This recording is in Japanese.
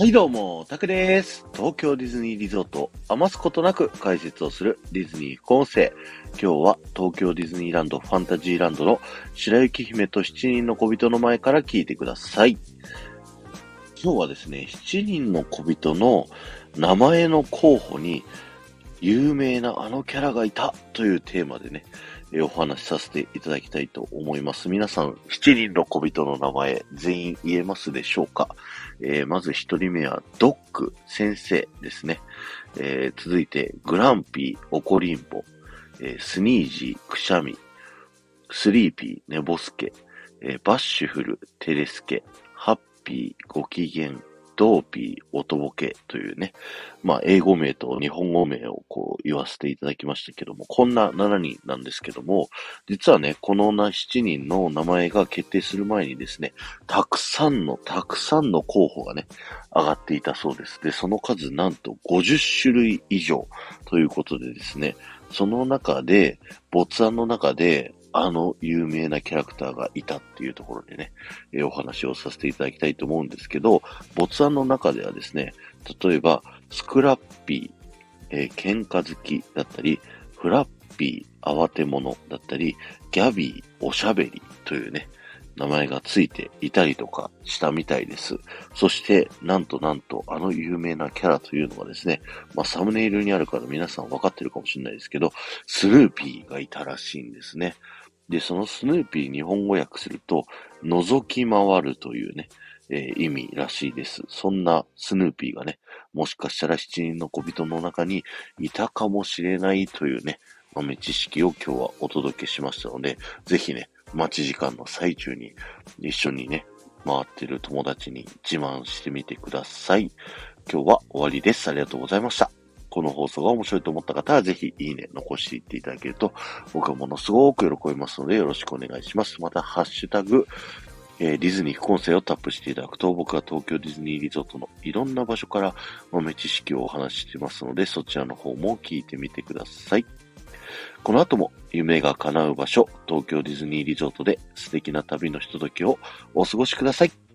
はいどうも、タクです。東京ディズニーリゾートを余すことなく解説をするディズニー副音声。今日は東京ディズニーランドファンタジーランドの白雪姫と7人の小人の前から聞いてください。今日はですね、7人の小人の名前の候補に有名なあのキャラがいたというテーマでね、お話しさせていただきたいと思います。皆さん、7人の小人の名前、全員言えますでしょうか？えー、まず1人目は、ドック先生ですね。えー、続いて、グランピー、オコリンボ、えー、スニージー、クシャミ、スリーピー、ネボスケ、えバッシュフル、テレスケ、ハッピー、ご機嫌、ドーピー、オトボケというね、まあ、英語名と日本語名をこう言わせていただきましたけども、こんな7人なんですけども、実はね、この7人の名前が決定する前にですね、たくさんの、たくさんの候補がね、上がっていたそうです。で、その数なんと50種類以上ということでですね、その中で、没案の中で、あの有名なキャラクターがいたっていうところでね、えー、お話をさせていただきたいと思うんですけど、没案の中ではですね、例えば、スクラッピー、えー、喧嘩好きだったり、フラッピー、慌て者だったり、ギャビー、おしゃべりというね、名前がついていたりとかしたみたいです。そして、なんとなんと、あの有名なキャラというのがですね、まあ、サムネイルにあるから皆さん分かってるかもしれないですけど、スヌーピーがいたらしいんですね。で、そのスヌーピー日本語訳すると、覗き回るというね、えー、意味らしいです。そんなスヌーピーがね、もしかしたら七人の小人の中にいたかもしれないというね、豆知識を今日はお届けしましたので、ぜひね、待ち時間の最中に一緒にね、回ってる友達に自慢してみてください。今日は終わりです。ありがとうございました。この放送が面白いと思った方は、ぜひいいね、残していっていただけると、僕はものすごく喜びますので、よろしくお願いします。また、ハッシュタグ、えー、ディズニー副音声をタップしていただくと、僕は東京ディズニーリゾートのいろんな場所から豆知識をお話ししてますので、そちらの方も聞いてみてください。この後も夢が叶う場所、東京ディズニーリゾートで素敵な旅のひとときをお過ごしください。